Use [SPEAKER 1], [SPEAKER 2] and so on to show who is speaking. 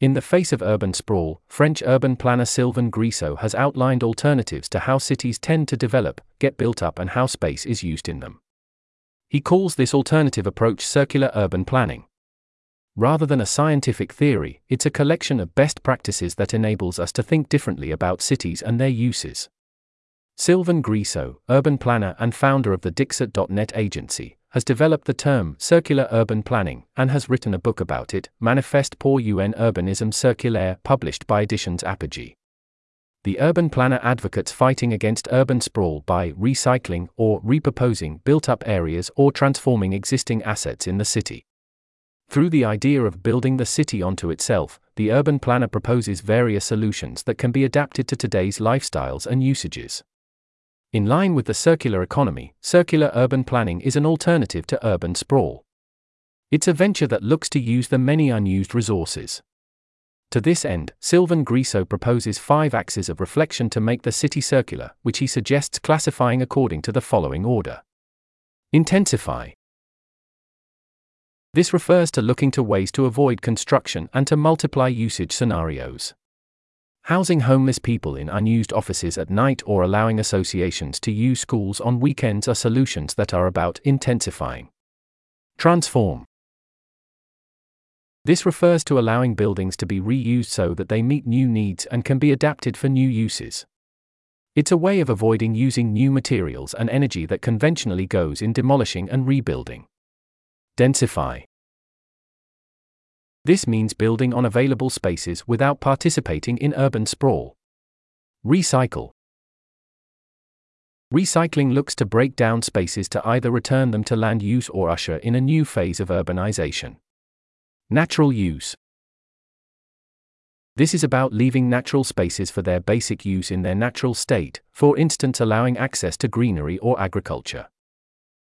[SPEAKER 1] In the face of urban sprawl, French urban planner Sylvain Grisot has outlined alternatives to how cities tend to develop, get built up, and how space is used in them. He calls this alternative approach circular urban planning. Rather than a scientific theory, it's a collection of best practices that enables us to think differently about cities and their uses. Sylvain Grisot, urban planner and founder of the Dixit.net agency, has developed the term circular urban planning and has written a book about it, Manifeste pour un urbanisme circulaire, published by Editions Apogee. The urban planner advocates fighting against urban sprawl by recycling or repurposing built up areas or transforming existing assets in the city. Through the idea of building the city onto itself, the urban planner proposes various solutions that can be adapted to today's lifestyles and usages. In line with the circular economy, circular urban planning is an alternative to urban sprawl. It's a venture that looks to use the many unused resources. To this end, Sylvain Grisot proposes five axes of reflection to make the city circular, which he suggests classifying according to the following order Intensify. This refers to looking to ways to avoid construction and to multiply usage scenarios. Housing homeless people in unused offices at night or allowing associations to use schools on weekends are solutions that are about intensifying. Transform. This refers to allowing buildings to be reused so that they meet new needs and can be adapted for new uses. It's a way of avoiding using new materials and energy that conventionally goes in demolishing and rebuilding. Densify. This means building on available spaces without participating in urban sprawl. Recycle. Recycling looks to break down spaces to either return them to land use or usher in a new phase of urbanization. Natural use. This is about leaving natural spaces for their basic use in their natural state, for instance, allowing access to greenery or agriculture.